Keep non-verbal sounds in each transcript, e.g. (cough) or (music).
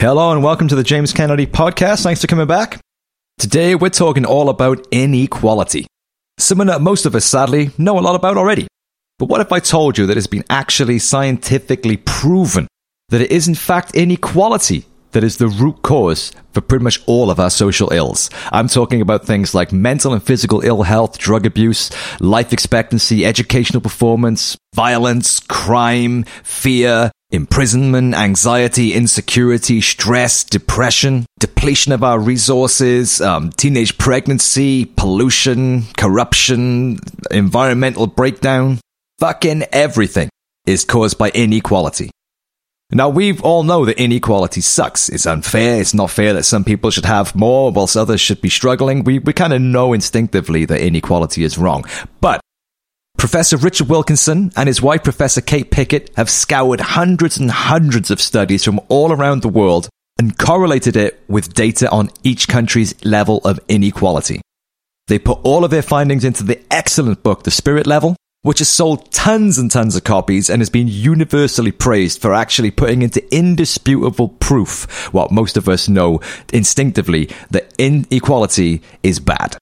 Hello and welcome to the James Kennedy podcast. Thanks for coming back. Today we're talking all about inequality. Something that most of us sadly know a lot about already. But what if I told you that it's been actually scientifically proven that it is in fact inequality that is the root cause for pretty much all of our social ills. I'm talking about things like mental and physical ill health, drug abuse, life expectancy, educational performance, violence, crime, fear, imprisonment, anxiety, insecurity, stress, depression, depletion of our resources, um, teenage pregnancy, pollution, corruption, environmental breakdown. Fucking everything is caused by inequality. Now, we all know that inequality sucks. It's unfair. It's not fair that some people should have more whilst others should be struggling. We, we kind of know instinctively that inequality is wrong. But Professor Richard Wilkinson and his wife, Professor Kate Pickett, have scoured hundreds and hundreds of studies from all around the world and correlated it with data on each country's level of inequality. They put all of their findings into the excellent book, The Spirit Level, which has sold tons and tons of copies and has been universally praised for actually putting into indisputable proof what most of us know instinctively that inequality is bad.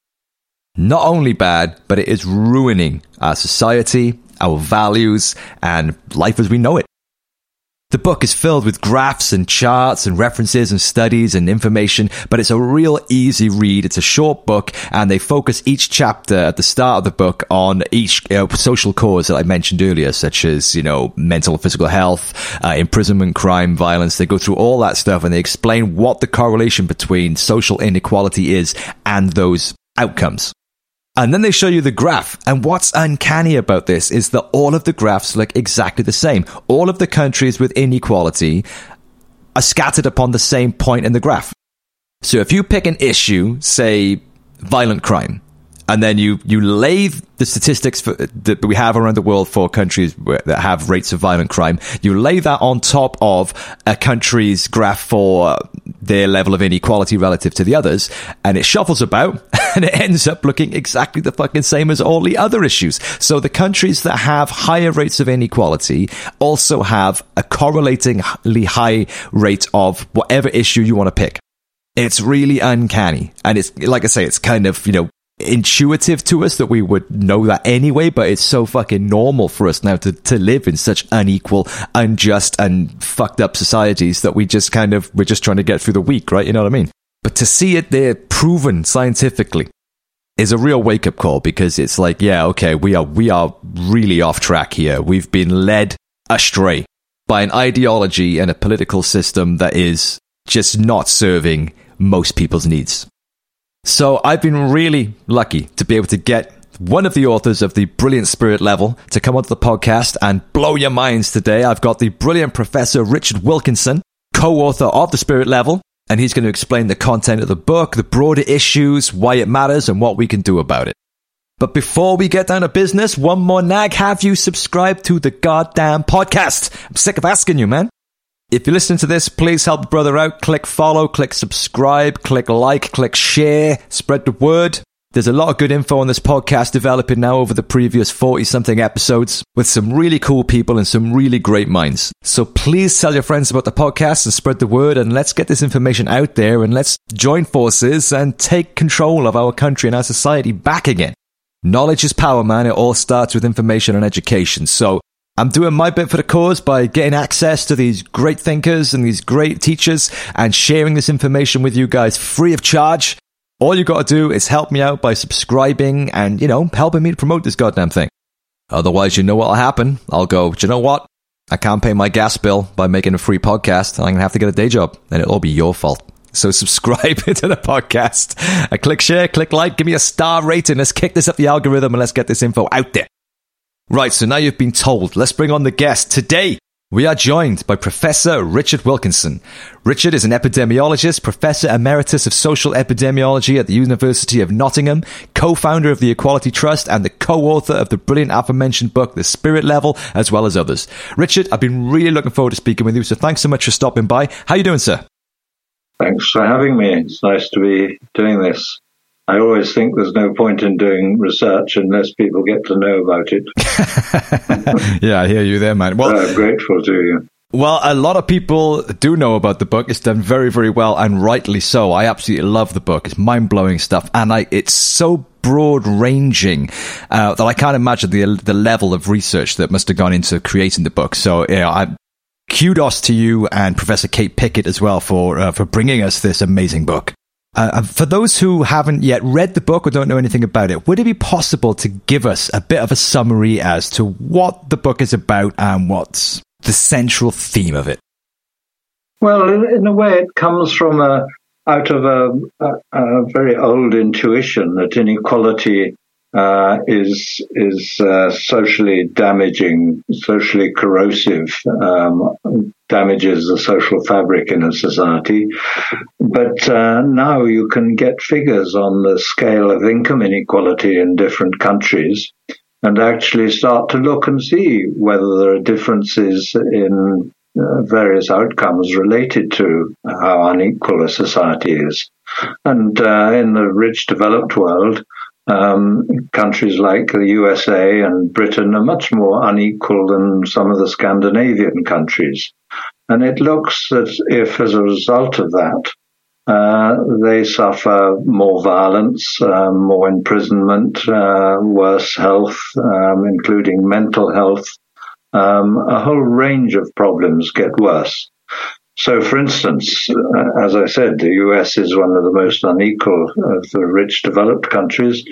Not only bad, but it is ruining our society, our values, and life as we know it. The book is filled with graphs and charts and references and studies and information, but it's a real easy read. It's a short book and they focus each chapter at the start of the book on each know, social cause that I mentioned earlier, such as, you know, mental and physical health, uh, imprisonment, crime, violence. They go through all that stuff and they explain what the correlation between social inequality is and those outcomes. And then they show you the graph. And what's uncanny about this is that all of the graphs look exactly the same. All of the countries with inequality are scattered upon the same point in the graph. So if you pick an issue, say violent crime, and then you you lay the statistics for, that we have around the world for countries that have rates of violent crime. You lay that on top of a country's graph for their level of inequality relative to the others, and it shuffles about, (laughs) and it ends up looking exactly the fucking same as all the other issues. So the countries that have higher rates of inequality also have a correlatingly high rate of whatever issue you want to pick. It's really uncanny. And it's, like I say, it's kind of, you know, intuitive to us that we would know that anyway, but it's so fucking normal for us now to, to live in such unequal, unjust, and fucked up societies that we just kind of, we're just trying to get through the week, right? You know what I mean? But to see it there proven scientifically is a real wake up call because it's like, yeah, okay, we are, we are really off track here. We've been led astray by an ideology and a political system that is just not serving most people's needs. So I've been really lucky to be able to get one of the authors of the Brilliant Spirit Level to come onto the podcast and blow your minds today. I've got the brilliant Professor Richard Wilkinson, co-author of the Spirit Level, and he's going to explain the content of the book, the broader issues, why it matters, and what we can do about it. But before we get down to business, one more nag. Have you subscribed to the goddamn podcast? I'm sick of asking you, man. If you listen to this, please help brother out. Click follow, click subscribe, click like, click share, spread the word. There's a lot of good info on this podcast developing now over the previous 40 something episodes with some really cool people and some really great minds. So please tell your friends about the podcast and spread the word and let's get this information out there and let's join forces and take control of our country and our society back again. Knowledge is power, man. It all starts with information and education. So I'm doing my bit for the cause by getting access to these great thinkers and these great teachers and sharing this information with you guys free of charge. All you got to do is help me out by subscribing and, you know, helping me to promote this goddamn thing. Otherwise, you know what'll happen. I'll go, do you know what? I can't pay my gas bill by making a free podcast. I'm going to have to get a day job and it'll all be your fault. So (laughs) subscribe (laughs) to the podcast. I click share, click like, give me a star rating. Let's kick this up the algorithm and let's get this info out there. Right, so now you've been told, let's bring on the guest. Today, we are joined by Professor Richard Wilkinson. Richard is an epidemiologist, Professor Emeritus of Social Epidemiology at the University of Nottingham, co-founder of the Equality Trust, and the co-author of the brilliant aforementioned book, The Spirit Level, as well as others. Richard, I've been really looking forward to speaking with you, so thanks so much for stopping by. How are you doing, sir? Thanks for having me. It's nice to be doing this. I always think there's no point in doing research unless people get to know about it. (laughs) yeah, I hear you there, man. Well, I'm grateful to you. Well, a lot of people do know about the book. It's done very, very well, and rightly so. I absolutely love the book. It's mind blowing stuff, and I, it's so broad ranging uh, that I can't imagine the the level of research that must have gone into creating the book. So, yeah, I, kudos to you and Professor Kate Pickett as well for uh, for bringing us this amazing book. Uh, uh, for those who haven't yet read the book or don't know anything about it, would it be possible to give us a bit of a summary as to what the book is about and what's the central theme of it? Well, in, a way, it comes from a out of a, a, a very old intuition that inequality uh, is is uh, socially damaging, socially corrosive, um, damages the social fabric in a society. But uh, now you can get figures on the scale of income inequality in different countries, and actually start to look and see whether there are differences in uh, various outcomes related to how unequal a society is. And uh, in the rich developed world, um, countries like the USA and Britain are much more unequal than some of the Scandinavian countries. And it looks as if, as a result of that, uh, they suffer more violence, uh, more imprisonment, uh, worse health, um, including mental health. Um, a whole range of problems get worse. So, for instance, uh, as I said, the US is one of the most unequal of the rich developed countries.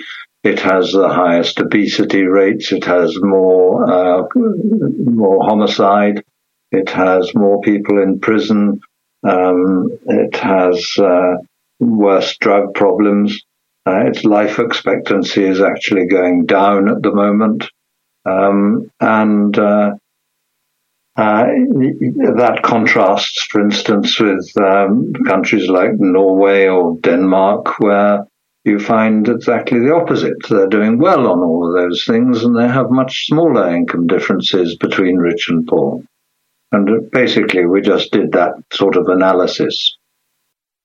It has the highest obesity rates. It has more uh, more homicide. It has more people in prison. Um, it has uh, worse drug problems. Uh, its life expectancy is actually going down at the moment, um, and uh, uh, that contrasts, for instance, with um, countries like Norway or Denmark, where you find exactly the opposite. They're doing well on all of those things, and they have much smaller income differences between rich and poor. And basically, we just did that sort of analysis.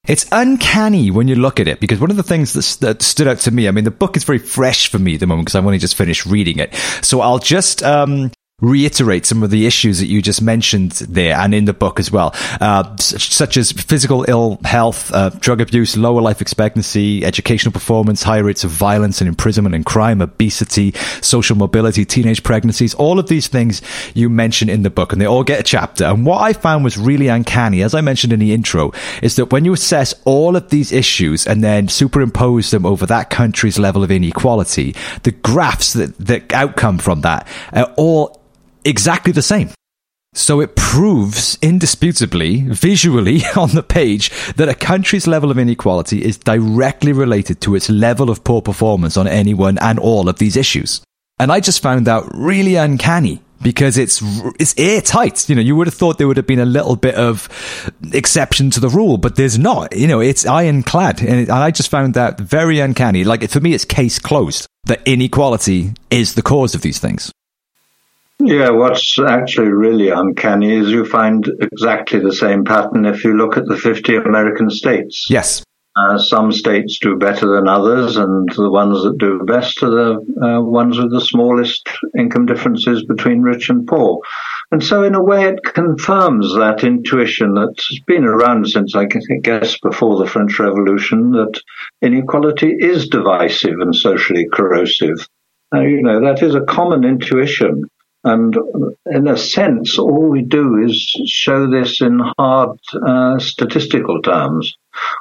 It's uncanny when you look at it because one of the things that, that, stood out to me, I mean, the book is very fresh for me at the moment because I've only just finished reading it. So I'll just um, reiterate some of the issues that you just mentioned there and in the book as well, uh, such as physical ill health, uh, drug abuse, lower life expectancy, educational performance, high rates of violence and imprisonment and crime, obesity, social mobility, teenage pregnancies, all of these things you mention in the book and they all get a chapter. And what I found was really uncanny, as I mentioned in the intro, is that when you assess all of these issues and then superimpose them over that country's level of inequality, the graphs that, that outcome from that are all exactly the same. So it proves indisputably, visually (laughs) on the page, that a country's level of inequality is directly related to its level of poor performance on any one and all of these issues. And I just found that really uncanny because it's it's airtight. You know, you would have thought there would have been a little bit of exception to the rule, but there's not. You know, it's ironclad, and, I just found that very uncanny. Like for me, it's case closed that inequality is the cause of these things. Yeah, what's actually really uncanny is you find exactly the same pattern if you look at the 50 American states. Yes. Uh, some states do better than others, and the ones that do best are the uh, ones with the smallest income differences between rich and poor. And so, in a way, it confirms that intuition that's been around since, I guess, before the French Revolution, that inequality is divisive and socially corrosive. Uh, you know, that is a common intuition. And in a sense, all we do is show this in hard uh, statistical terms.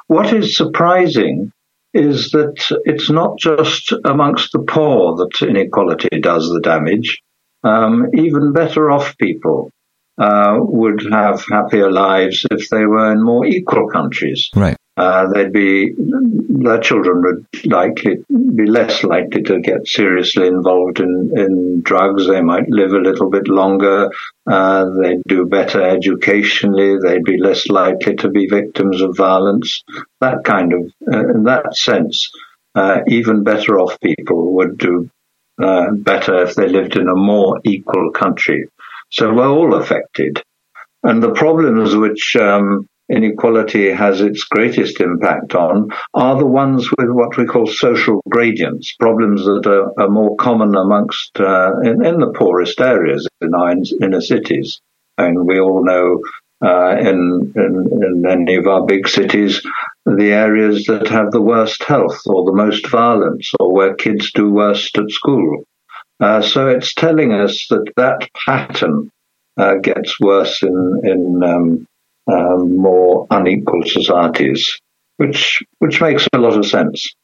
What is surprising is that it's not just amongst the poor that inequality does the damage. Um, even better off people uh, would have happier lives if they were in more equal countries. Right. Uh, they'd be their children would likely be less likely to get seriously involved in, in drugs. They might live a little bit longer. Uh, they'd do better educationally. They'd be less likely to be victims of violence. That kind of, uh, in that sense, uh, even better off people would do uh, better if they lived in a more equal country. So we're all affected. And the problems which um, inequality has its greatest impact on are the ones with what we call social gradients, problems that are, are more common amongst uh, in, in, the poorest areas in our inner cities. And we all know uh, in, in, in many of our big cities the areas that have the worst health or the most violence or where kids do worst at school. Uh, so it's telling us that that pattern uh, gets worse in, in um, um, more unequal societies, which which makes a lot of sense.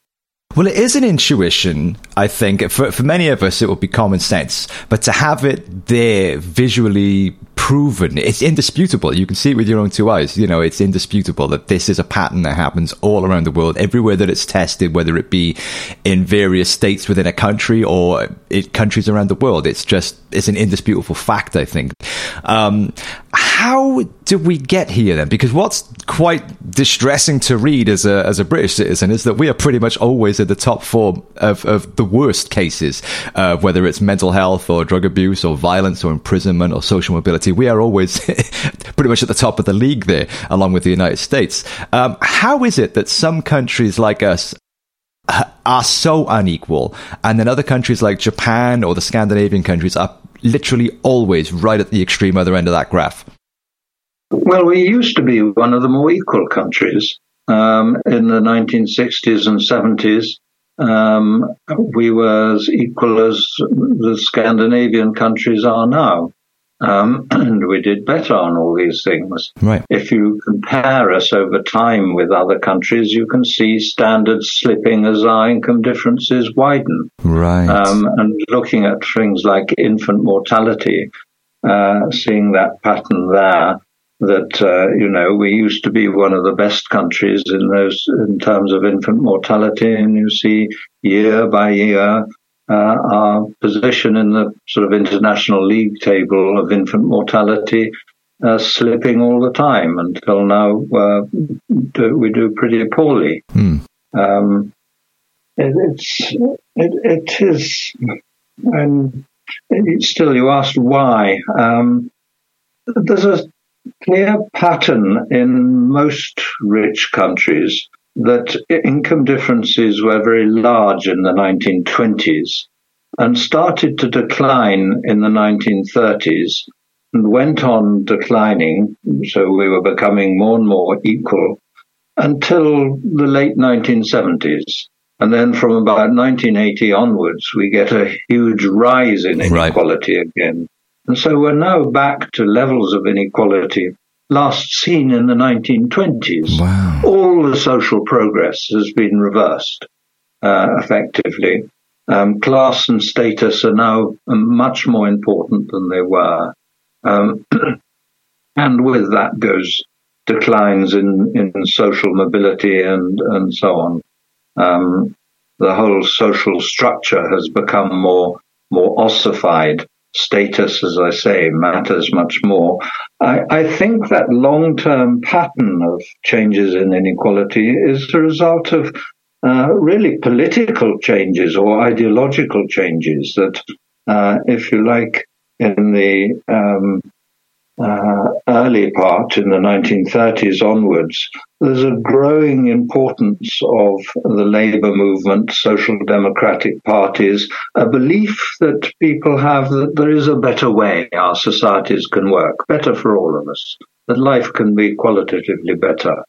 Well, it is an intuition, I think. For, for many of us, it would be common sense. But to have it there visually proven, it's indisputable. You can see it with your own two eyes. You know, it's indisputable that this is a pattern that happens all around the world, everywhere that it's tested, whether it be in various states within a country or in countries around the world. It's just, it's an indisputable fact, I think. Um, how did we get here then? Because what's quite distressing to read as a as a British citizen is that we are pretty much always at the top four of, of the worst cases, uh, whether it's mental health or drug abuse or violence or imprisonment or social mobility. We are always (laughs) pretty much at the top of the league there, along with the United States. Um, how is it that some countries like us are so unequal, and then other countries like Japan or the Scandinavian countries are literally always right at the extreme other end of that graph? Well, we used to be one of the more equal countries. Um, in the 1960s and 70s, um, we were as equal as the Scandinavian countries are now. Um, (clears throat) and we did better on all these things. Right. If you compare us over time with other countries, you can see standards slipping as our income differences widen. Right. Um, and looking at things like infant mortality, uh, seeing that pattern there, that uh, you know we used to be one of the best countries in those in terms of infant mortality, and you see year by year uh, our position in the sort of international league table of infant mortality uh, slipping all the time until now uh, do, we do pretty poorly. Mm. Um, it, it's it, it is and still you asked why. Um, there's a clear pattern in most rich countries that income differences were very large in the 1920s and started to decline in the 1930s and went on declining. So we were becoming more and more equal until the late 1970s. And then from about 1980 onwards, we get a huge rise in inequality right. again. And so we're now back to levels of inequality last seen in the 1920s. Wow. All the social progress has been reversed uh, effectively. Um, class and status are now much more important than they were. Um, (clears throat) and with that goes declines in, in social mobility and, and so on. Um, the whole social structure has become more more ossified status, as I say, matters much more. I, I think that long term pattern of changes in inequality is the result of uh, really political changes or ideological changes that, uh, if you like, in the um, uh, early part in the 1930s onwards, there's a growing importance of the labor movement, social democratic parties, a belief that people have that there is a better way our societies can work, better for all of us, that life can be qualitatively better.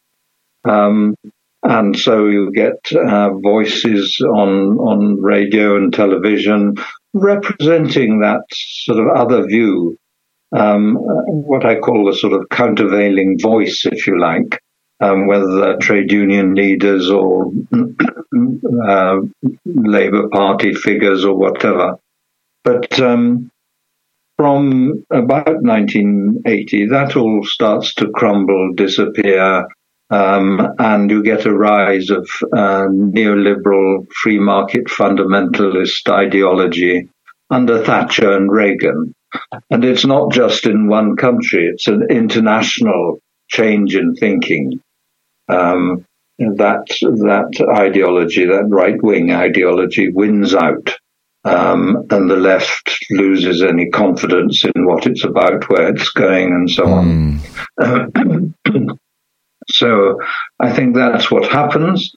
Um, and so you get uh, voices on on radio and television representing that sort of other view um, what I call the sort of countervailing voice, if you like, um, whether trade union leaders or (clears throat) uh, Labour Party figures or whatever. But um, from about 1980, that all starts to crumble, disappear, um, and you get a rise of uh, neoliberal free market fundamentalist ideology under Thatcher and Reagan. And it's not just in one country, it's an international change in thinking. Um, that, that ideology, that right wing ideology wins out. Um, and the left loses any confidence in what it's about, where it's going, and so on. Mm. (coughs) so I think that's what happens.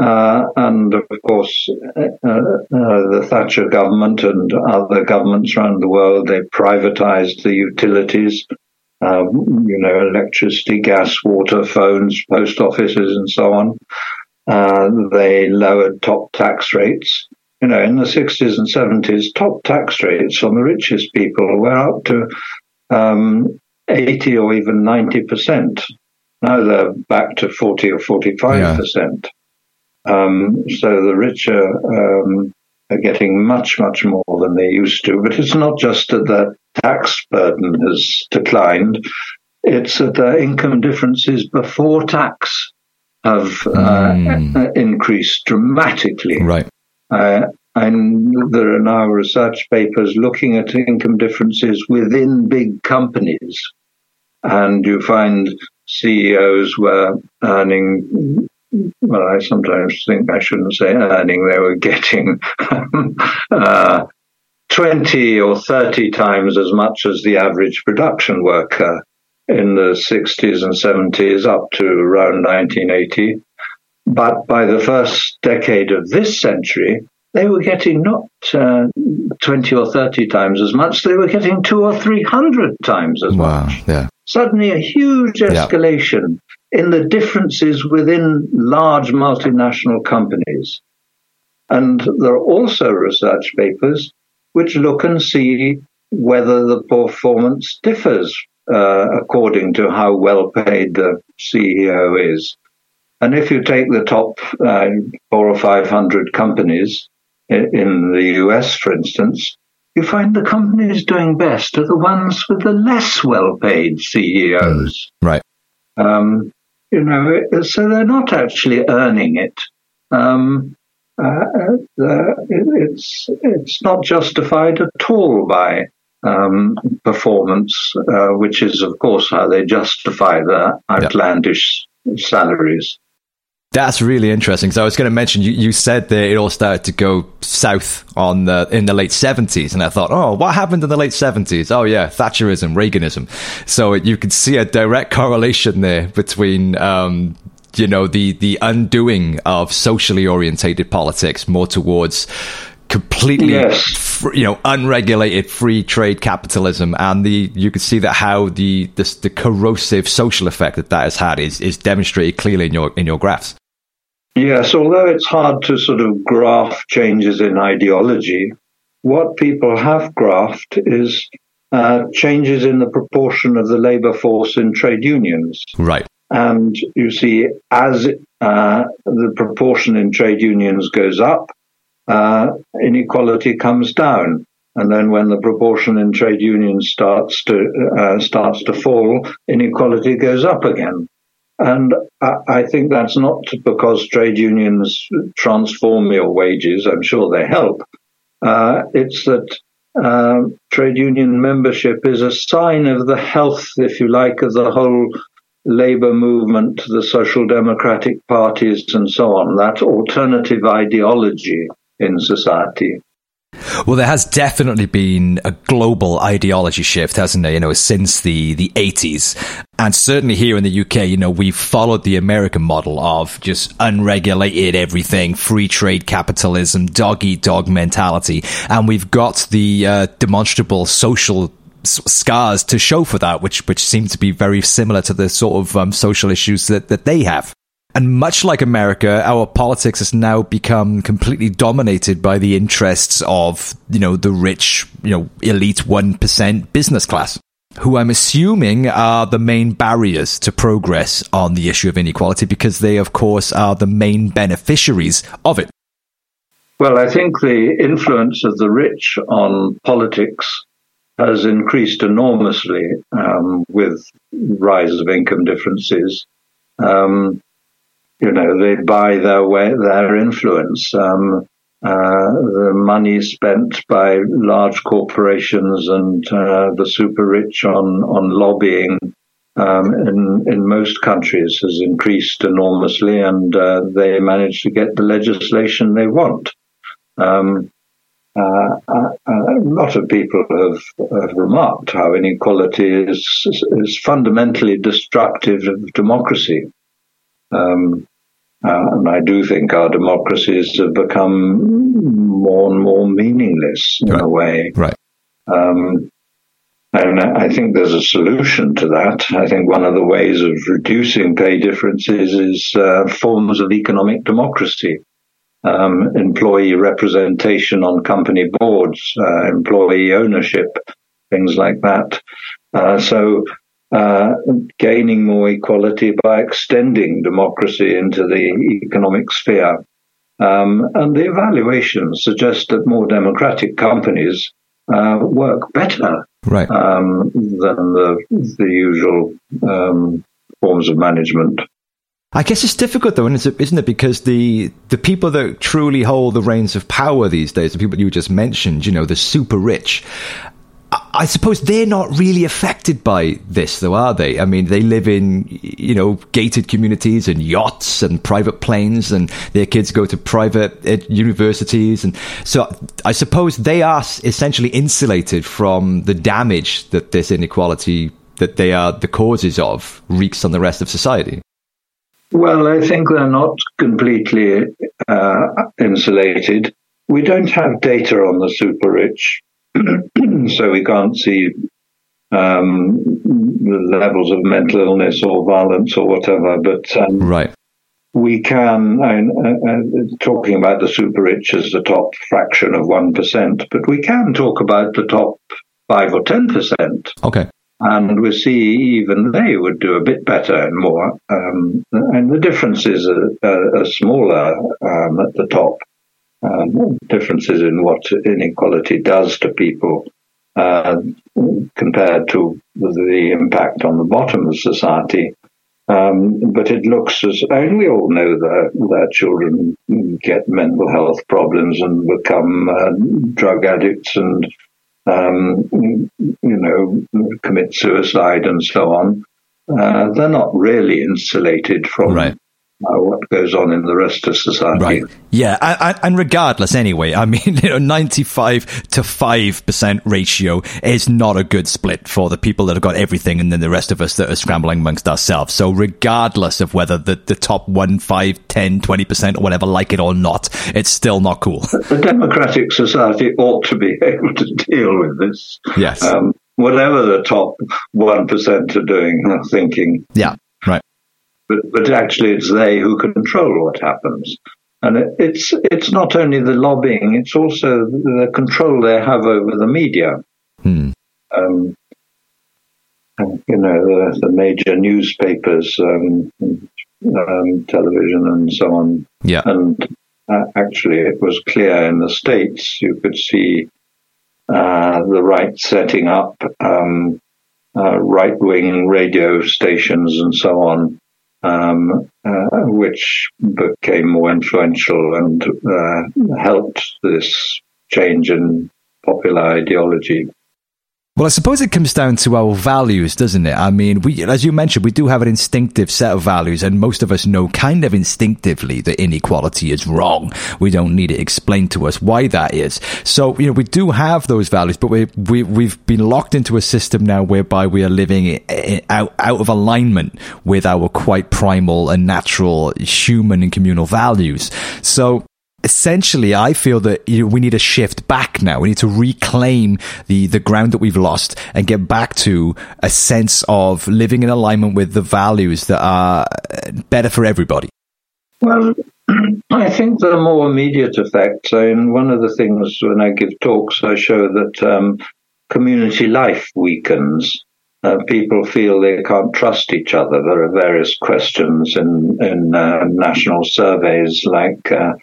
Uh, and of course, uh, uh, the Thatcher government and other governments around the world, they privatized the utilities. um, you know, electricity, gas, water, phones, post offices, and so on. Uh, they lowered top tax rates. You know, in the 60s and 70s, top tax rates on the richest people were up to um, 80 or even 90%. Now they're back to 40 or 45%. Yeah. Um, so the richer um, are getting much, much more than they used to. But it's not just that the tax burden has declined, it's that the income differences before tax have uh, mm. increased dramatically. Right. Uh, and there are now research papers looking at income differences within big companies. And you find CEOs were earning well, I sometimes think I shouldn't say earning, they were getting (laughs) uh, 20 or 30 times as much as the average production worker in the 60s and 70s up to around 1980. But by the first decade of this century, they were getting not uh, 20 or 30 times as much, they were getting two or 300 times as wow, much. Yeah. Suddenly, a huge escalation yeah. in the differences within large multinational companies. And there are also research papers which look and see whether the performance differs uh, according to how well paid the CEO is. And if you take the top uh, four or five hundred companies in the US, for instance, you find the companies doing best are the ones with the less well paid CEOs. Mm, right. Um, you know, so they're not actually earning it. Um, uh, uh, it's it's not justified at all by um, performance, uh, which is of course how they justify the outlandish yep. salaries. That's really interesting. So I was going to mention you, you said that it all started to go south on the in the late seventies, and I thought, oh, what happened in the late seventies? Oh yeah, Thatcherism, Reaganism. So you could see a direct correlation there between. Um, you know the the undoing of socially orientated politics more towards completely yes. you know unregulated free trade capitalism and the you can see that how the this, the corrosive social effect that that has had is is demonstrated clearly in your in your graphs Yes, although it's hard to sort of graph changes in ideology, what people have graphed is uh, changes in the proportion of the labor force in trade unions. Right. And you see, as uh, the proportion in trade unions goes up, uh, inequality comes down. And then when the proportion in trade unions starts to uh, starts to fall, inequality goes up again. And I think that's not because trade unions transform your wages. I'm sure they help. Uh, it's that uh, trade union membership is a sign of the health, if you like, of the whole labor movement, the social democratic parties, and so on. That alternative ideology in society. Well, there has definitely been a global ideology shift, hasn't there? You know, since the, the 80s. And certainly here in the UK, you know, we've followed the American model of just unregulated everything, free trade capitalism, dog eat dog mentality. And we've got the uh, demonstrable social scars to show for that, which which seem to be very similar to the sort of um, social issues that, that they have. And much like America, our politics has now become completely dominated by the interests of, you know, the rich, you know, elite 1% business class, who I'm assuming are the main barriers to progress on the issue of inequality because they, of course, are the main beneficiaries of it. Well, I think the influence of the rich on politics has increased enormously um, with rise of income differences. Um, you know, they buy their way, their influence. Um, uh, the money spent by large corporations and uh, the super rich on on lobbying um, in in most countries has increased enormously, and uh, they manage to get the legislation they want. Um, uh, uh, a lot of people have, have, remarked how inequality is is fundamentally destructive of democracy. Um, uh, and I do think our democracies have become more and more meaningless in right. a way. Right. Um, And I think there's a solution to that. I think one of the ways of reducing pay differences is uh, forms of economic democracy. Um, employee representation on company boards, uh, employee ownership, things like that. Uh, so, uh, gaining more equality by extending democracy into the economic sphere. Um, and the evaluations suggest that more democratic companies uh, work better right. um, than the, the usual um, forms of management. I guess it's difficult though, isn't it? Because the the people that truly hold the reins of power these days, the people you just mentioned, you know, the super rich, I suppose they're not really affected by this, though, are they? I mean, they live in, you know, gated communities and yachts and private planes, and their kids go to private universities. And so I suppose they are essentially insulated from the damage that this inequality that they are the causes of wreaks on the rest of society. Well, I think they're not completely uh, insulated. We don't have data on the super rich (clears throat) so we can't see um, the levels of mental illness or violence or whatever. But um, right. we can, uh, uh, talking about the super rich as the top fraction of 1%, but we can talk about the top 5 or 10%. Okay. And we see even they would do a bit better and more. Um, and the differences are, are, are smaller um, at the top um, differences in what inequality does to people uh, compared to the impact on the bottom of society. Um, but it looks as, and we all know that, that children get mental health problems and become uh, drug addicts and, um, you know, commit suicide and so on. Uh, they're not really insulated from right what goes on in the rest of society. Right. Yeah, and, and regardless, anyway, I mean, (laughs) you know, ninety-five to five percent ratio is not a good split for the people that have got everything, and then the rest of us that are scrambling amongst ourselves. So, regardless of whether the, the top one, five, 10, 20 percent, or whatever, like it or not, it's still not cool. (laughs) The democratic society ought to be (laughs) able to deal with this. Yes. Um, whatever the top one percent are doing, thinking. Yeah but, but actually it's they who control what happens. And it, it's it's not only the lobbying; it's also the control they have over the media. Hmm. Um, you know, the, the major newspapers, um, um, television, and so on. Yeah. And uh, actually, it was clear in the states. You could see uh, the right setting up um, uh, right-wing radio stations and so on um, uh, which became more influential and uh, helped this change in popular ideology. Well, I suppose it comes down to our values, doesn't it? I mean, we, as you mentioned, we do have an instinctive set of values, and most of us know kind of instinctively that inequality is wrong. We don't need it explained to us why that is. So, you know, we do have those values, but we, we, we've been locked into a system now whereby we are living out, out of alignment with our quite primal and natural human and communal values. So, essentially, I feel that you know, we need a shift back now. We need to reclaim the, the ground that we've lost and get back to a sense of living in alignment with the values that are better for everybody. Well, (clears throat) I think are more immediate effects. Mean, one of the things when I give talks, I show that um, community life weakens. Uh, people feel they can't trust each other. There are various questions in, in uh, national surveys like uh, uh,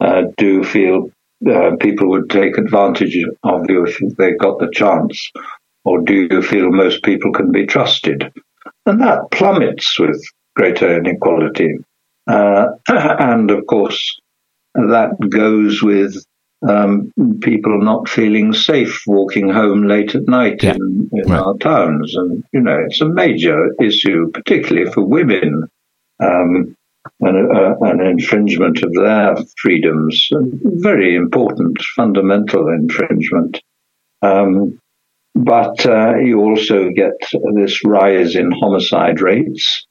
do you feel uh, people would take advantage of you if they got the chance? Or do you feel most people can be trusted? And that plummets with greater inequality. Uh, (clears throat) and of course, that goes with um, people not feeling safe walking home late at night yeah. in, in right. our towns. And, you know, it's a major issue, particularly for women. Um, an, uh, an infringement of their freedoms, very important, fundamental infringement. Um, but uh, you also get this rise in homicide rates,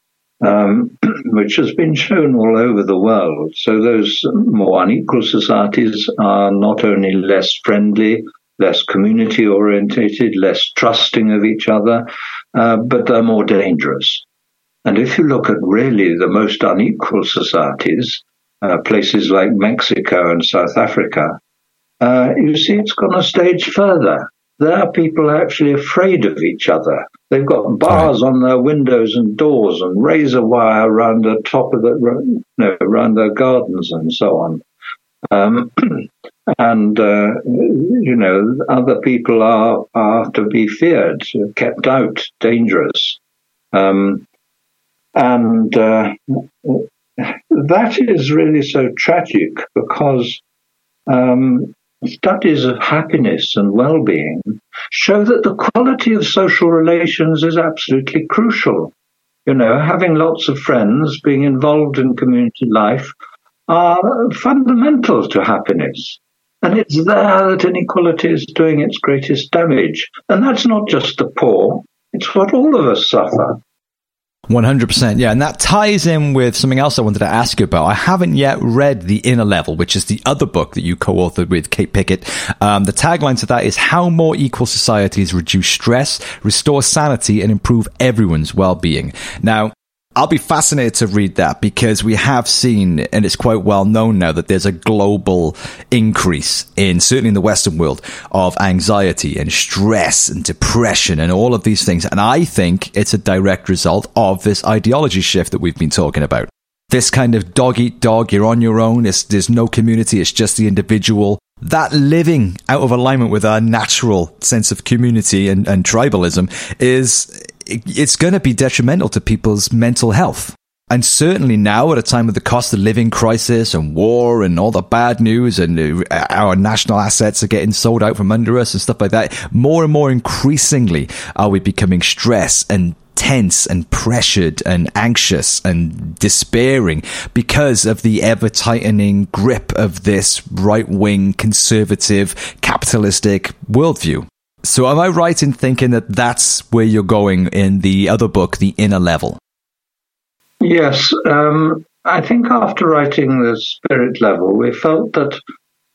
um, (clears throat) which has been shown all over the world. So those more unequal societies are not only less friendly, less community orientated, less trusting of each other, uh, but they're more dangerous. And if you look at really the most unequal societies, uh, places like Mexico and South Africa, uh, you see it's gone a stage further. There, are people are actually afraid of each other. They've got bars right. on their windows and doors and razor wire around the top of the, you know, around their gardens and so on. Um, (clears throat) and uh, you know, other people are are to be feared, kept out, dangerous, um, and uh, that is really so tragic because um, Studies of happiness and well-being show that the quality of social relations is absolutely crucial. You know, having lots of friends, being involved in community life are fundamental to happiness. And it's there that inequality is doing its greatest damage. And that's not just the poor, it's what all of us suffer. 100%. Yeah. And that ties in with something else I wanted to ask you about. I haven't yet read The Inner Level, which is the other book that you co-authored with Kate Pickett. Um, the tagline to that is how more equal societies reduce stress, restore sanity, and improve everyone's well-being. Now, I'll be fascinated to read that because we have seen, and it's quite well known now, that there's a global increase in, certainly in the Western world, of anxiety and stress and depression and all of these things. And I think it's a direct result of this ideology shift that we've been talking about. This kind of dog eat dog, you're on your own, there's no community, it's just the individual that living out of alignment with our natural sense of community and, and tribalism is it's going to be detrimental to people's mental health. And certainly now, at a time of the cost of living crisis and war and all the bad news, and our national assets are getting sold out from under us and stuff like that, more and more increasingly are we becoming stressed and tense and pressured and anxious and despairing because of the ever tightening grip of this right wing, conservative, capitalistic worldview. So, am I right in thinking that that's where you're going in the other book, The Inner Level? Yes. Um, I think after writing The Spirit Level, we felt that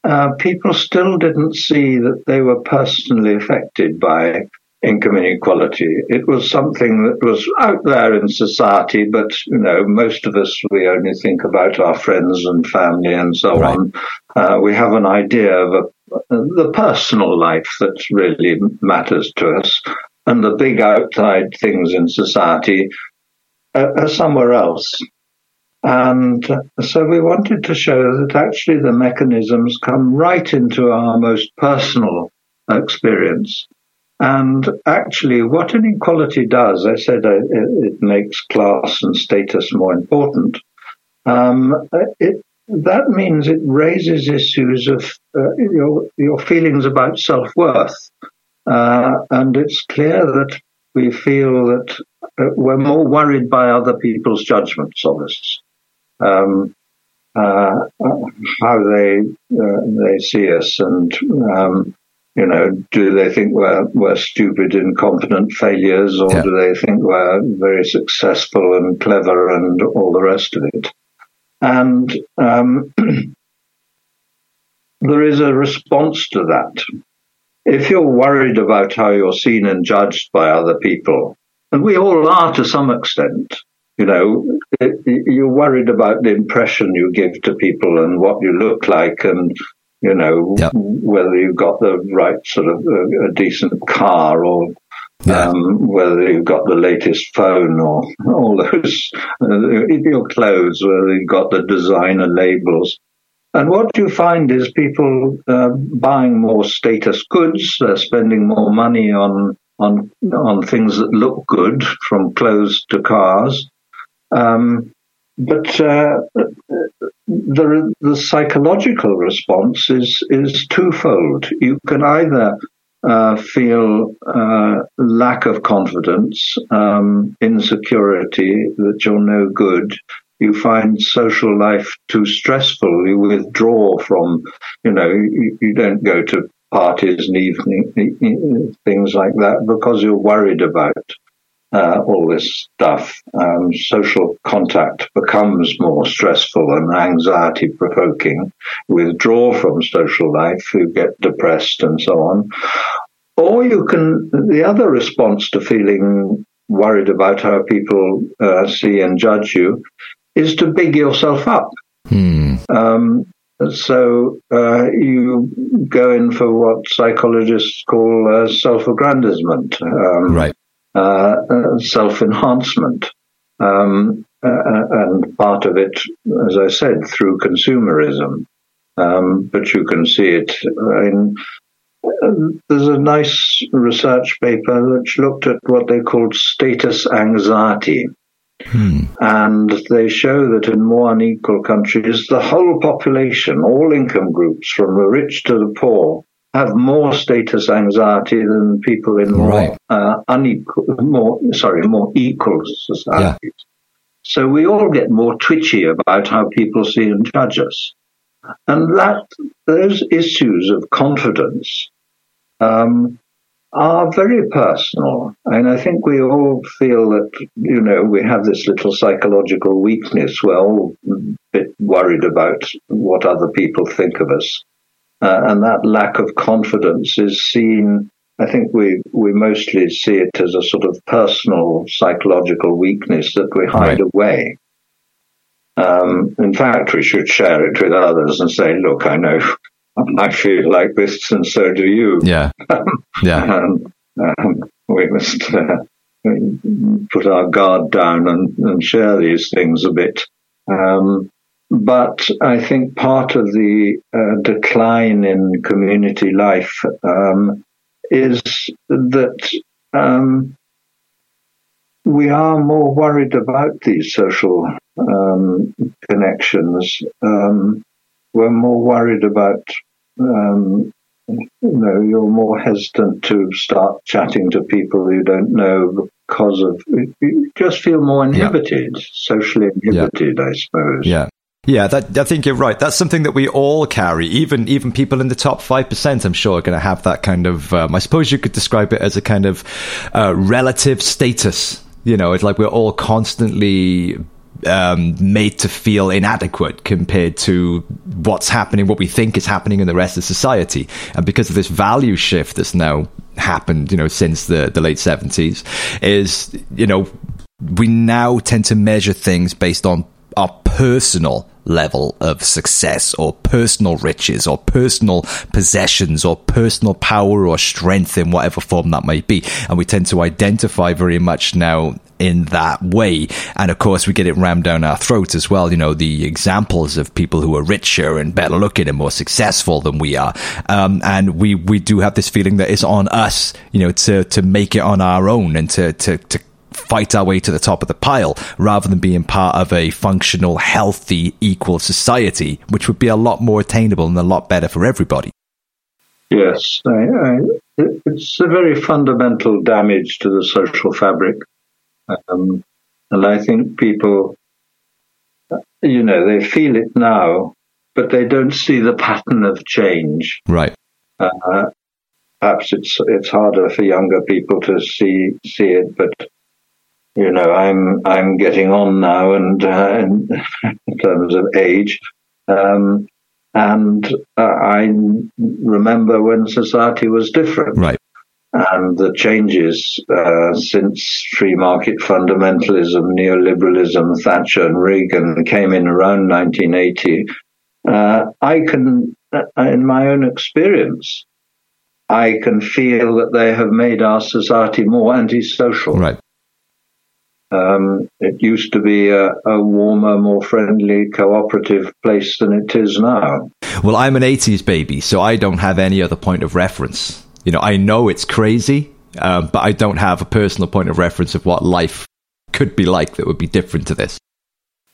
uh, people still didn't see that they were personally affected by income inequality. It was something that was out there in society, but you know, most of us we only think about our friends and family and so right. on. Uh, we have an idea of a the personal life that really matters to us, and the big outside things in society are, are somewhere else. And so we wanted to show that actually the mechanisms come right into our most personal experience. And actually, what inequality does, I said uh, it, makes class and status more important. Um, it that means it raises issues of uh, your, your feelings about self worth. Uh, and it's clear that we feel that uh, we're more worried by other people's judgments of us. Um, uh, how they uh, they see us, and um, you know, do they think we're we're stupid, incompetent failures, or yeah. do they think we're very successful and clever and all the rest of it? And um, (clears throat) there is a response to that. If you're worried about how you're seen and judged by other people, and we all are to some extent, you know, it, you're worried about the impression you give to people and what you look like and, you know, yep. whether you've got the right sort of uh, a decent car or yeah. Um, whether you've got the latest phone or (laughs) all those, uh, your clothes, whether you've got the designer labels. And what you find is people uh, buying more status goods, they're spending more money on, on, on things that look good, from clothes to cars. Um, but uh, the, the psychological response is, is twofold. You can either uh, feel uh, lack of confidence, um, insecurity, that you're no good. You find social life too stressful. You withdraw from, you know, you, you don't go to parties and evening things like that because you're worried about uh, all this stuff. Um, social contact becomes more stressful and anxiety provoking. Withdraw from social life, you get depressed and so on. Or you can, the other response to feeling worried about how people uh, see and judge you is to big yourself up. Hmm. Um, so uh, you go in for what psychologists call uh, self-aggrandizement, um, right? Uh, uh self-enhancement, um, uh, uh, and part of it, as I said, through consumerism. Um, but you can see it in. There's a nice research paper which looked at what they called status anxiety. Hmm. And they show that in more unequal countries, the whole population, all income groups, from the rich to the poor, have more status anxiety than people in more right. uh, unequal, more sorry, more equal societies. Yeah. So we all get more twitchy about how people see and judge us, and that those issues of confidence um, are very personal. And I think we all feel that, you know, we have this little psychological weakness. We're all a bit worried about what other people think of us. Uh, and that lack of confidence is seen, I think we, we mostly see it as a sort of personal psychological weakness that we hide right. away. Um, in fact, we should share it with others and say, look, I know (laughs) I feel like this, and so do you. Yeah, (laughs) yeah. and, um, we must uh, put our guard down and, and, share these things a bit. Um, but I think part of the uh, decline in community life um, is that um, we are more worried about these social um, connections. Um, we're more worried about, um, you know, you're more hesitant to start chatting to people you don't know because of, you just feel more inhibited, yeah. socially inhibited, yeah. I suppose. Yeah. Yeah, that, I think you're right. That's something that we all carry. Even even people in the top five percent, I'm sure, are going to have that kind of. Um, I suppose you could describe it as a kind of uh, relative status. You know, it's like we're all constantly um, made to feel inadequate compared to what's happening, what we think is happening in the rest of society. And because of this value shift that's now happened, you know, since the, the late 70s, is, you know, we now tend to measure things based on our personal level of success or personal riches or personal possessions or personal power or strength in whatever form that might be. And we tend to identify very much now in that way. And of course, we get it rammed down our throats as well. You know, the examples of people who are richer and better looking and more successful than we are. Um, and we, we do have this feeling that it's on us, you know, to, to make it on our own and to, to, to fight our way to the top of the pile rather than being part of a functional, healthy, equal society, which would be a lot more attainable and a lot better for everybody. Yes, I, I, it's a very fundamental damage to the social fabric. Um, and I think people, you know, they feel it now, but they don't see the pattern of change. Right. Uh, perhaps it's it's harder for younger people to see see it, but you know, I'm I'm getting on now, and uh, (laughs) in, terms of age, um, and uh, I remember when society was different, right? And the changes uh, since free market fundamentalism, neoliberalism, Thatcher and Reagan came in around 1980. Uh, I can, uh, in my own experience, I can feel that they have made our society more antisocial. Right. Um, it used to be a, a, warmer, more friendly, cooperative place than it is now. Well, I'm an 80s baby, so I don't have any other point of reference. You know, I know it's crazy, um, but I don't have a personal point of reference of what life could be like that would be different to this.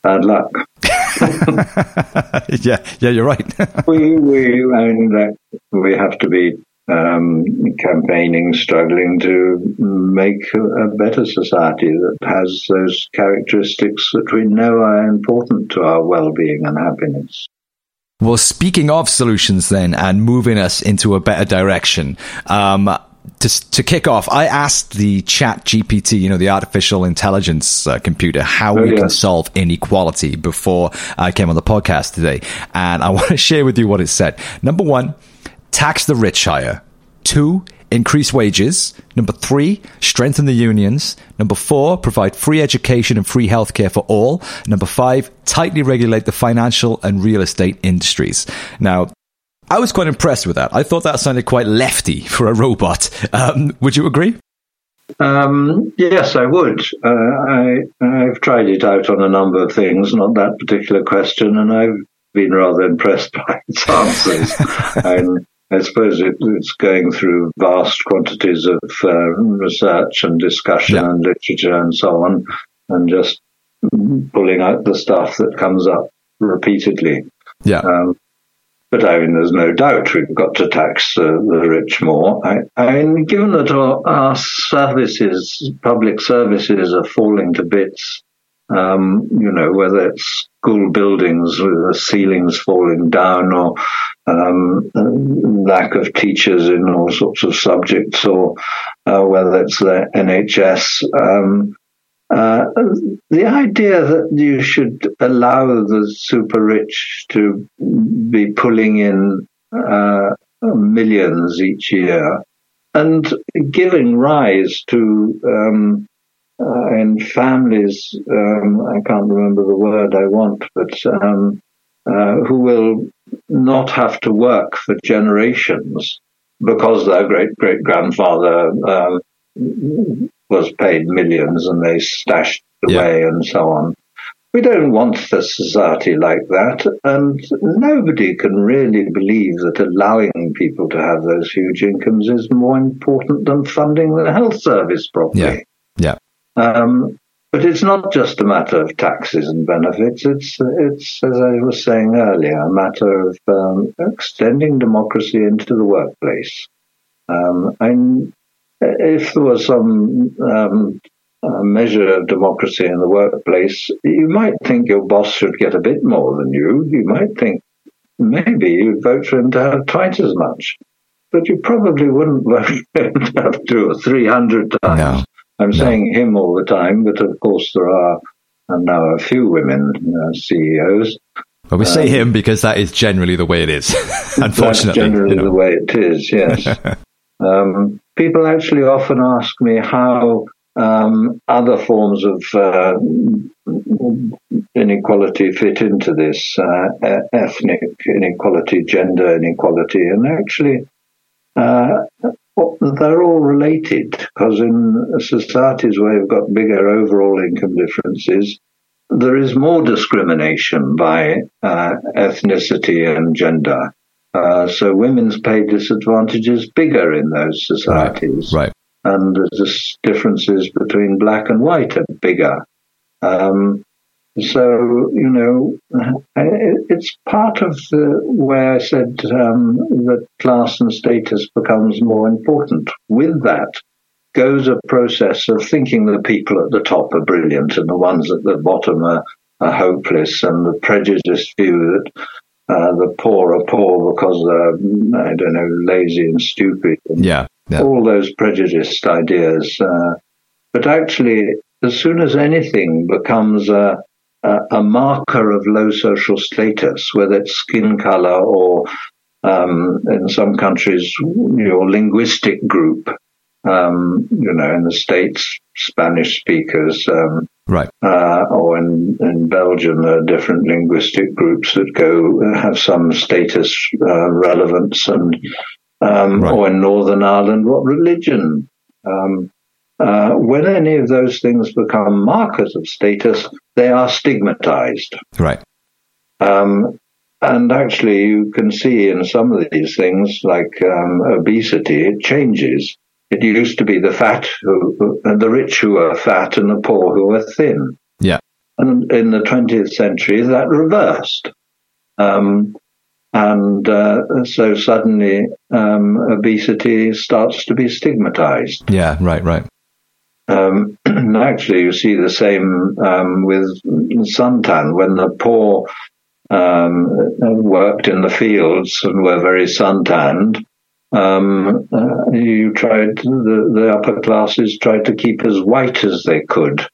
Bad luck. (laughs) (laughs) yeah, yeah, you're right. (laughs) we, we, I mean, we have to be um, campaigning, struggling to make a better society that has those characteristics that we know are important to our well-being and happiness. Well, speaking of solutions then and moving us into a better direction, um, to, to kick off, I asked the chat GPT, you know, the artificial intelligence uh, computer, how oh, we yeah. can solve inequality before I came on the podcast today. And I (laughs) want to share with you what it said. Number one, tax the rich higher. Two, increase wages. Number three, strengthen the unions. Number four, provide free education and free healthcare for all. Number five, tightly regulate the financial and real estate industries. Now, I was quite impressed with that. I thought that sounded quite lefty for a robot. Um, would you agree? Um, yes, I would. Uh, I, I've tried it out on a number of things, not that particular question, and I've been rather impressed (laughs) by its answers. (laughs) and I suppose it, it's going through vast quantities of uh, research and discussion yeah. and literature and so on, and just pulling out the stuff that comes up repeatedly. Yeah. Um, but I mean, there's no doubt we've got to tax uh, the rich more. I, I, mean, given that our, our, services, public services, are falling to bits, um, you know, whether it's school buildings with the ceilings falling down or um, lack of teachers in all sorts of subjects or uh, whether it's the NHS. Um, uh, the idea that you should allow the super rich to be pulling in uh, millions each year and giving rise to um, uh, in families, um, I can't remember the word I want, but um, uh, who will not have to work for generations because their great great grandfather um, was paid millions and they stashed away yeah. and so on. We don't want a society like that, and nobody can really believe that allowing people to have those huge incomes is more important than funding the health service properly. Yeah. Um, but it's not just a matter of taxes and benefits. It's, it's as I was saying earlier, a matter of um, extending democracy into the workplace. Um, and if there was some um, measure of democracy in the workplace, you might think your boss should get a bit more than you. You might think maybe you'd vote for him to have twice as much. But you probably wouldn't (laughs) vote for him to have two or three hundred times. No. I'm no. saying him all the time, but of course there are now a few women uh, CEOs. Well, we say um, him because that is generally the way it is. (laughs) unfortunately, that's generally you know. the way it is. Yes. (laughs) um, people actually often ask me how um, other forms of uh, inequality fit into this uh, ethnic inequality, gender inequality, and actually uh, they're all related because in societies where you've got bigger overall income differences, there is more discrimination by uh, ethnicity and gender. Uh, so women's pay disadvantage is bigger in those societies. Right. right. And the differences between black and white are bigger. Um, so, you know, it's part of the way I said um, that class and status becomes more important. With that goes a process of thinking the people at the top are brilliant and the ones at the bottom are, are hopeless and the prejudiced view that uh, the poor are poor because they're, I don't know, lazy and stupid. And yeah, yeah. All those prejudiced ideas. Uh, but actually, as soon as anything becomes a, a, a, marker of low social status, whether it's skin color or um, in some countries, your linguistic group, um, you know, in the States, Spanish speakers, um, right? Uh, or in, in Belgium, there are different linguistic groups that go have some status uh, relevance, and um, right. or in Northern Ireland, what religion. Um, uh, when any of those things become markers of status, they are stigmatized. Right. Um, and actually, you can see in some of these things, like um, obesity, it changes. It used to be the fat, who, the rich who are fat and the poor who are thin. Yeah. And in the 20th century, that reversed. Um, and uh, so suddenly um, obesity starts to be stigmatized. Yeah, right, right. Um, (clears throat) actually, you see the same um, with suntan when the poor um, worked in the fields and were very suntanned um, uh, you tried the, the upper classes tried to keep as white as they could.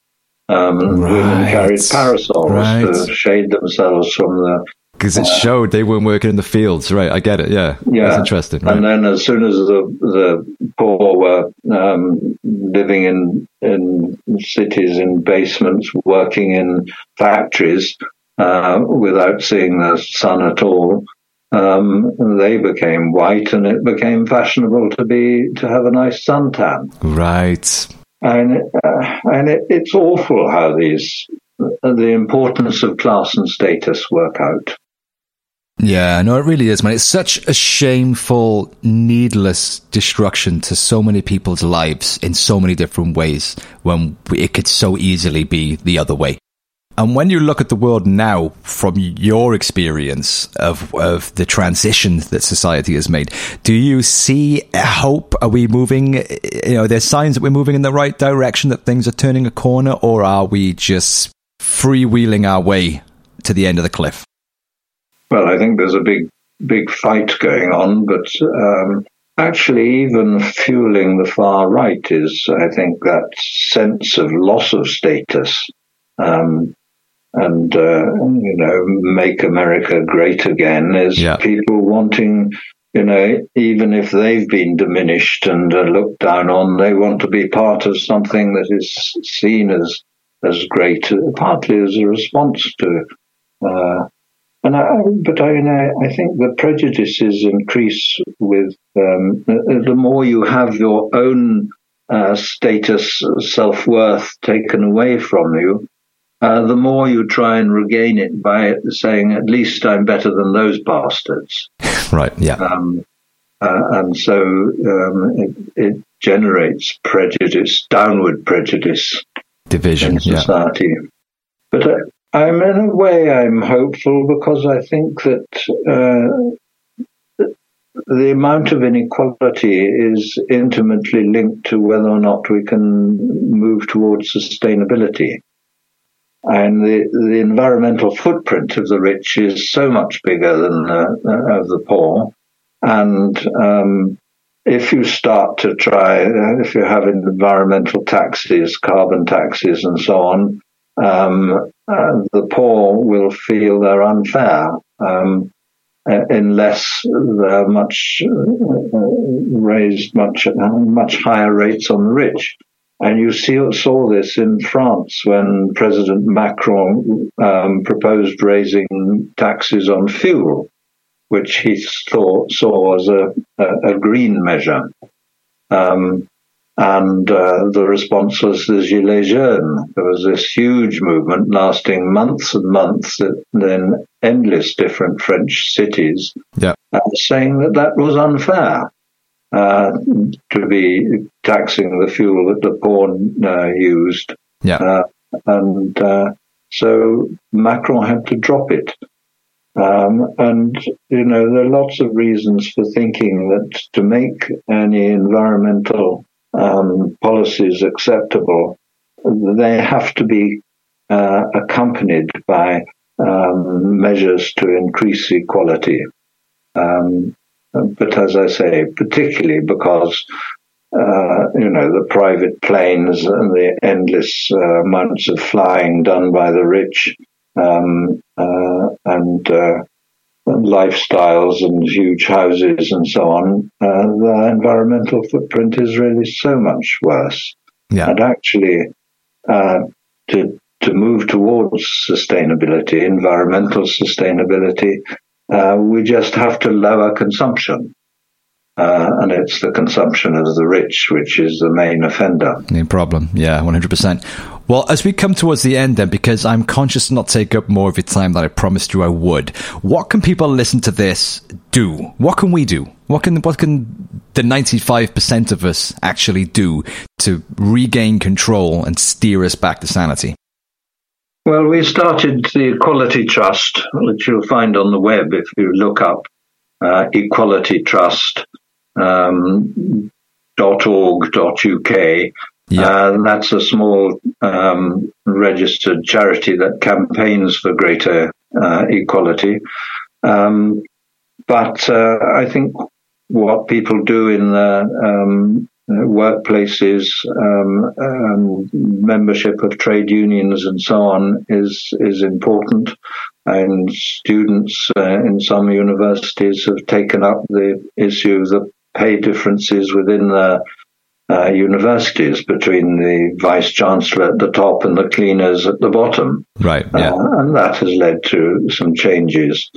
Um, right. Women carried parasols right. to shade themselves from the because it showed they weren't working in the fields, right? I get it. Yeah, yeah, that's interesting. Right? And then, as soon as the the poor were um, living in in cities in basements, working in factories uh, without seeing the sun at all, um, they became white, and it became fashionable to be to have a nice suntan. Right. And uh, and it, it's awful how these the importance of class and status work out. Yeah, no, it really is, man. It's such a shameful, needless destruction to so many people's lives in so many different ways when it could so easily be the other way. And when you look at the world now from your experience of, of the transition that society has made, do you see hope? Are we moving, you know, there's signs that we're moving in the right direction, that things are turning a corner, or are we just freewheeling our way to the end of the cliff? Well, I think there's a big, big fight going on, but um, actually, even fueling the far right is, I think, that sense of loss of status. Um, and uh, you know make America great again is yeah. people wanting you know even if they've been diminished and uh, looked down on they want to be part of something that is seen as as great partly as a response to uh, and I, but I, I think the prejudices increase with um, the more you have your own uh, status, self worth taken away from you, uh, the more you try and regain it by saying, at least I'm better than those bastards. (laughs) right, yeah. Um, uh, and so um, it, it, generates prejudice, downward prejudice. Division, in society. Yeah. But uh, I'm in a way, I'm hopeful because I think that uh, the amount of inequality is intimately linked to whether or not we can move towards sustainability. And the, the environmental footprint of the rich is so much bigger than uh, of the poor. And um, if you start to try, uh, if you have environmental taxes, carbon taxes, and so on, um, uh, the poor will feel they're unfair um, uh, unless they're much uh, raised much much higher rates on the rich. And you see, saw this in France when President Macron um, proposed raising taxes on fuel, which he thought, saw as a, a, a green measure. Um, and uh, the response was the Gilets jaunes. There was this huge movement lasting months and months in endless different French cities yeah. uh, saying that that was unfair uh, to be taxing the fuel that the poor uh, used. Yeah. Uh, and uh, so Macron had to drop it. Um, and, you know, there are lots of reasons for thinking that to make any environmental um, policies acceptable, they have to be uh, accompanied by um, measures to increase equality. Um, but as I say, particularly because uh, you know the private planes and the endless uh, amounts of flying done by the rich um, uh, and uh, lifestyles and huge houses and so on, uh, the environmental footprint is really so much worse. Yeah. And actually, uh, to to move towards sustainability, environmental sustainability, uh, we just have to lower consumption. Uh, and it's the consumption of the rich which is the main offender. Main problem, yeah, 100%. Well, as we come towards the end then, because I'm conscious not to not take up more of your time than I promised you I would, what can people listen to this do? What can we do? What can, what can the 95% of us actually do to regain control and steer us back to sanity? Well, we started the Equality Trust, which you'll find on the web if you look up uh, Equality Trust um. Yeah. Uh, that's a small um, registered charity that campaigns for greater uh, equality. Um, but uh, I think what people do in their um, workplaces, um, membership of trade unions, and so on is is important. And students uh, in some universities have taken up the issue of the pay differences within the uh, universities between the vice chancellor at the top and the cleaners at the bottom. Right. Yeah. Uh, and that has led to some changes.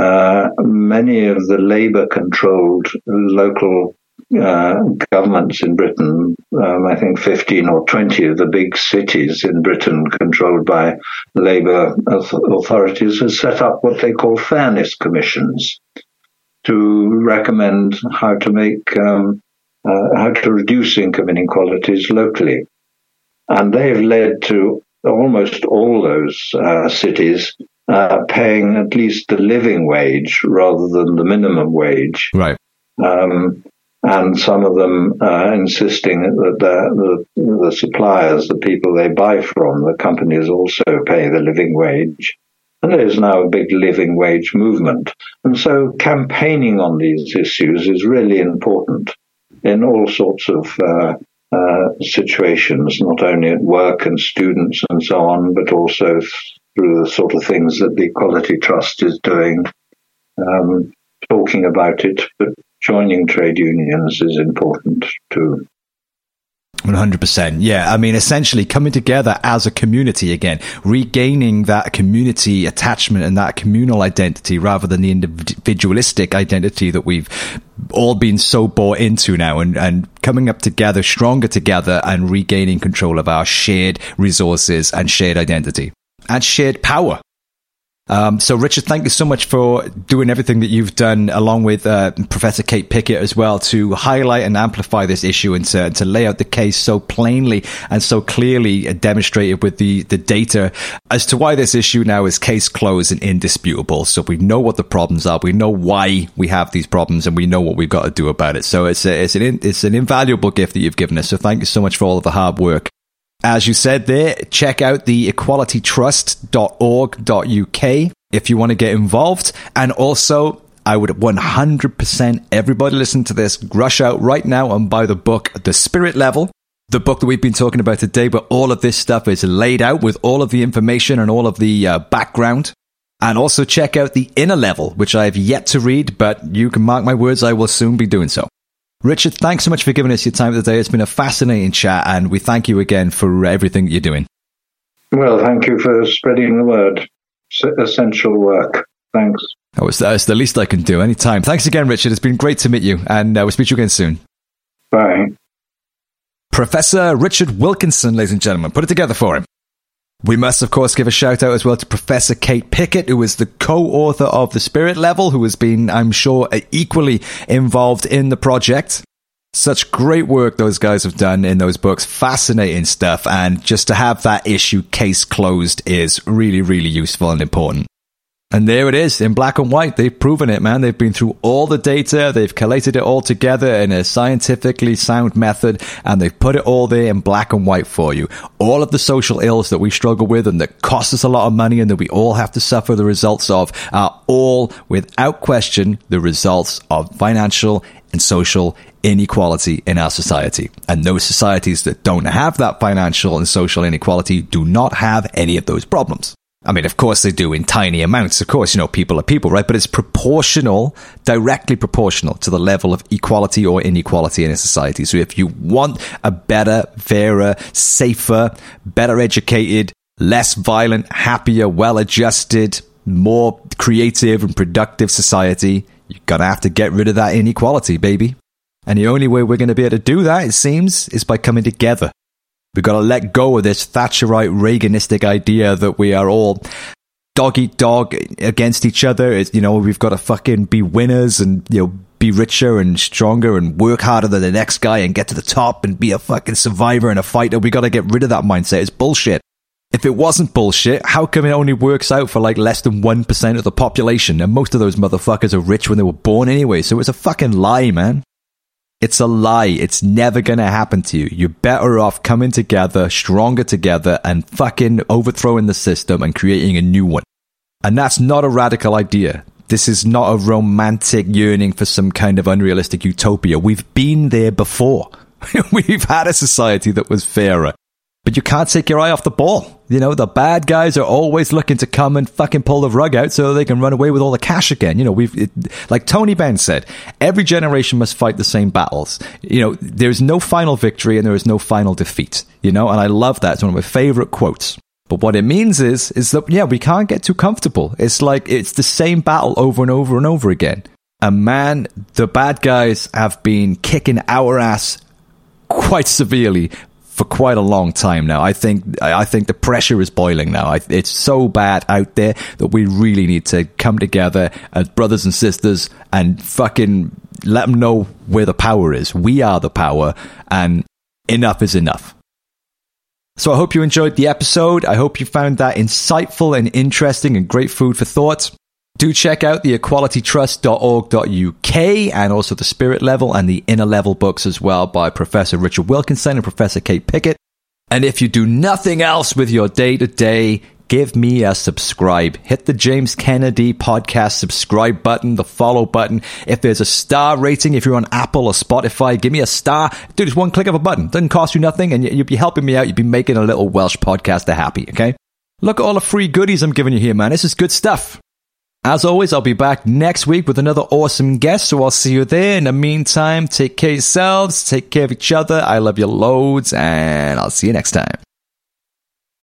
Uh, many of the Labour controlled local uh, governments in Britain, um, I think 15 or 20 of the big cities in Britain controlled by Labour authorities, have set up what they call fairness commissions to recommend how to make um, uh, how to reduce income inequalities locally. And they've led to almost all those uh, cities uh, paying at least the living wage rather than the minimum wage. Right. Um, and some of them uh, insisting that the, the, the, suppliers, the people they buy from, the companies also pay the living wage. And there's now a big living wage movement. And so campaigning on these issues is really important in all sorts of uh, uh, situations, not only at work and students and so on, but also through the sort of things that the Equality Trust is doing, um, talking about it, but joining trade unions is important too. 100%. Yeah. I mean, essentially coming together as a community again, regaining that community attachment and that communal identity rather than the individualistic identity that we've all been so bought into now and, and coming up together, stronger together and regaining control of our shared resources and shared identity and shared power. Um, so, Richard, thank you so much for doing everything that you've done, along with uh, Professor Kate Pickett as well, to highlight and amplify this issue and to, to lay out the case so plainly and so clearly demonstrated with the, the data as to why this issue now is case closed and indisputable. So, we know what the problems are, we know why we have these problems, and we know what we've got to do about it. So, it's, a, it's, an, it's an invaluable gift that you've given us. So, thank you so much for all of the hard work as you said there, check out the equalitytrust.org.uk if you want to get involved. And also, I would 100% everybody listen to this, rush out right now and buy the book, The Spirit Level. The book that we've been talking about today, but all of this stuff is laid out with all of the information and all of the uh, background. And also check out The Inner Level, which I have yet to read, but you can mark my words, I will soon be doing so. Richard, thanks so much for giving us your time today. It's been a fascinating chat, and we thank you again for everything that you're doing. Well, thank you for spreading the word. Essential work. Thanks. Oh, it's, it's the least I can do. Anytime. Thanks again, Richard. It's been great to meet you, and uh, we'll speak to you again soon. Bye. Professor Richard Wilkinson, ladies and gentlemen. Put it together for him. We must, of course, give a shout out as well to Professor Kate Pickett, who is the co-author of The Spirit Level, who has been, I'm sure, equally involved in the project. Such great work those guys have done in those books. Fascinating stuff. And just to have that issue case closed is really, really useful and important. And there it is in black and white. They've proven it, man. They've been through all the data. They've collated it all together in a scientifically sound method and they've put it all there in black and white for you. All of the social ills that we struggle with and that cost us a lot of money and that we all have to suffer the results of are all without question the results of financial and social inequality in our society. And those societies that don't have that financial and social inequality do not have any of those problems. I mean, of course they do in tiny amounts. Of course, you know, people are people, right? But it's proportional, directly proportional to the level of equality or inequality in a society. So if you want a better, fairer, safer, better educated, less violent, happier, well adjusted, more creative and productive society, you're gonna have to get rid of that inequality, baby. And the only way we're going to be able to do that, it seems, is by coming together We've got to let go of this Thatcherite Reaganistic idea that we are all dog eat dog against each other. It's, you know, we've got to fucking be winners and, you know, be richer and stronger and work harder than the next guy and get to the top and be a fucking survivor and a fighter. We got to get rid of that mindset. It's bullshit. If it wasn't bullshit, how come it only works out for like less than 1% of the population? And most of those motherfuckers are rich when they were born anyway. So it's a fucking lie, man. It's a lie. It's never going to happen to you. You're better off coming together, stronger together, and fucking overthrowing the system and creating a new one. And that's not a radical idea. this is not a romantic yearning for some kind of unrealistic utopia. We've been there before. (laughs) We've had a society that was fairer. But you can't take your eye off the ball. You know, the bad guys are always looking to come and fucking pull the rug out so they can run away with all the cash again. You know, we've, it, like Tony Benn said, every generation must fight the same battles. You know, there's no final victory and there is no final defeat. You know, and I love that. It's one of my favorite quotes. But what it means is, is that, yeah, we can't get too comfortable. It's like, it's the same battle over and over and over again. And man, the bad guys have been kicking our ass quite severely for quite a long time now. I think I think the pressure is boiling now. I, it's so bad out there that we really need to come together as brothers and sisters and fucking let them know where the power is. We are the power, and enough is enough. So I hope you enjoyed the episode. I hope you found that insightful and interesting and great food for thought. Do check out the equalitytrust.org.uk and also the Spirit Level and the Inner Level books as well by Professor Richard Wilkinson and Professor Kate Pickett. And if you do nothing else with your day to day, give me a subscribe. Hit the James Kennedy podcast subscribe button, the follow button. If there's a star rating, if you're on Apple or Spotify, give me a star. Dude, it's one click of a button. Doesn't cost you nothing and you'd be helping me out. You'd be making a little Welsh podcaster happy, okay? Look at all the free goodies I'm giving you here, man. This is good stuff. As always, I'll be back next week with another awesome guest, so I'll see you there. In the meantime, take care yourselves, take care of each other. I love you loads, and I'll see you next time.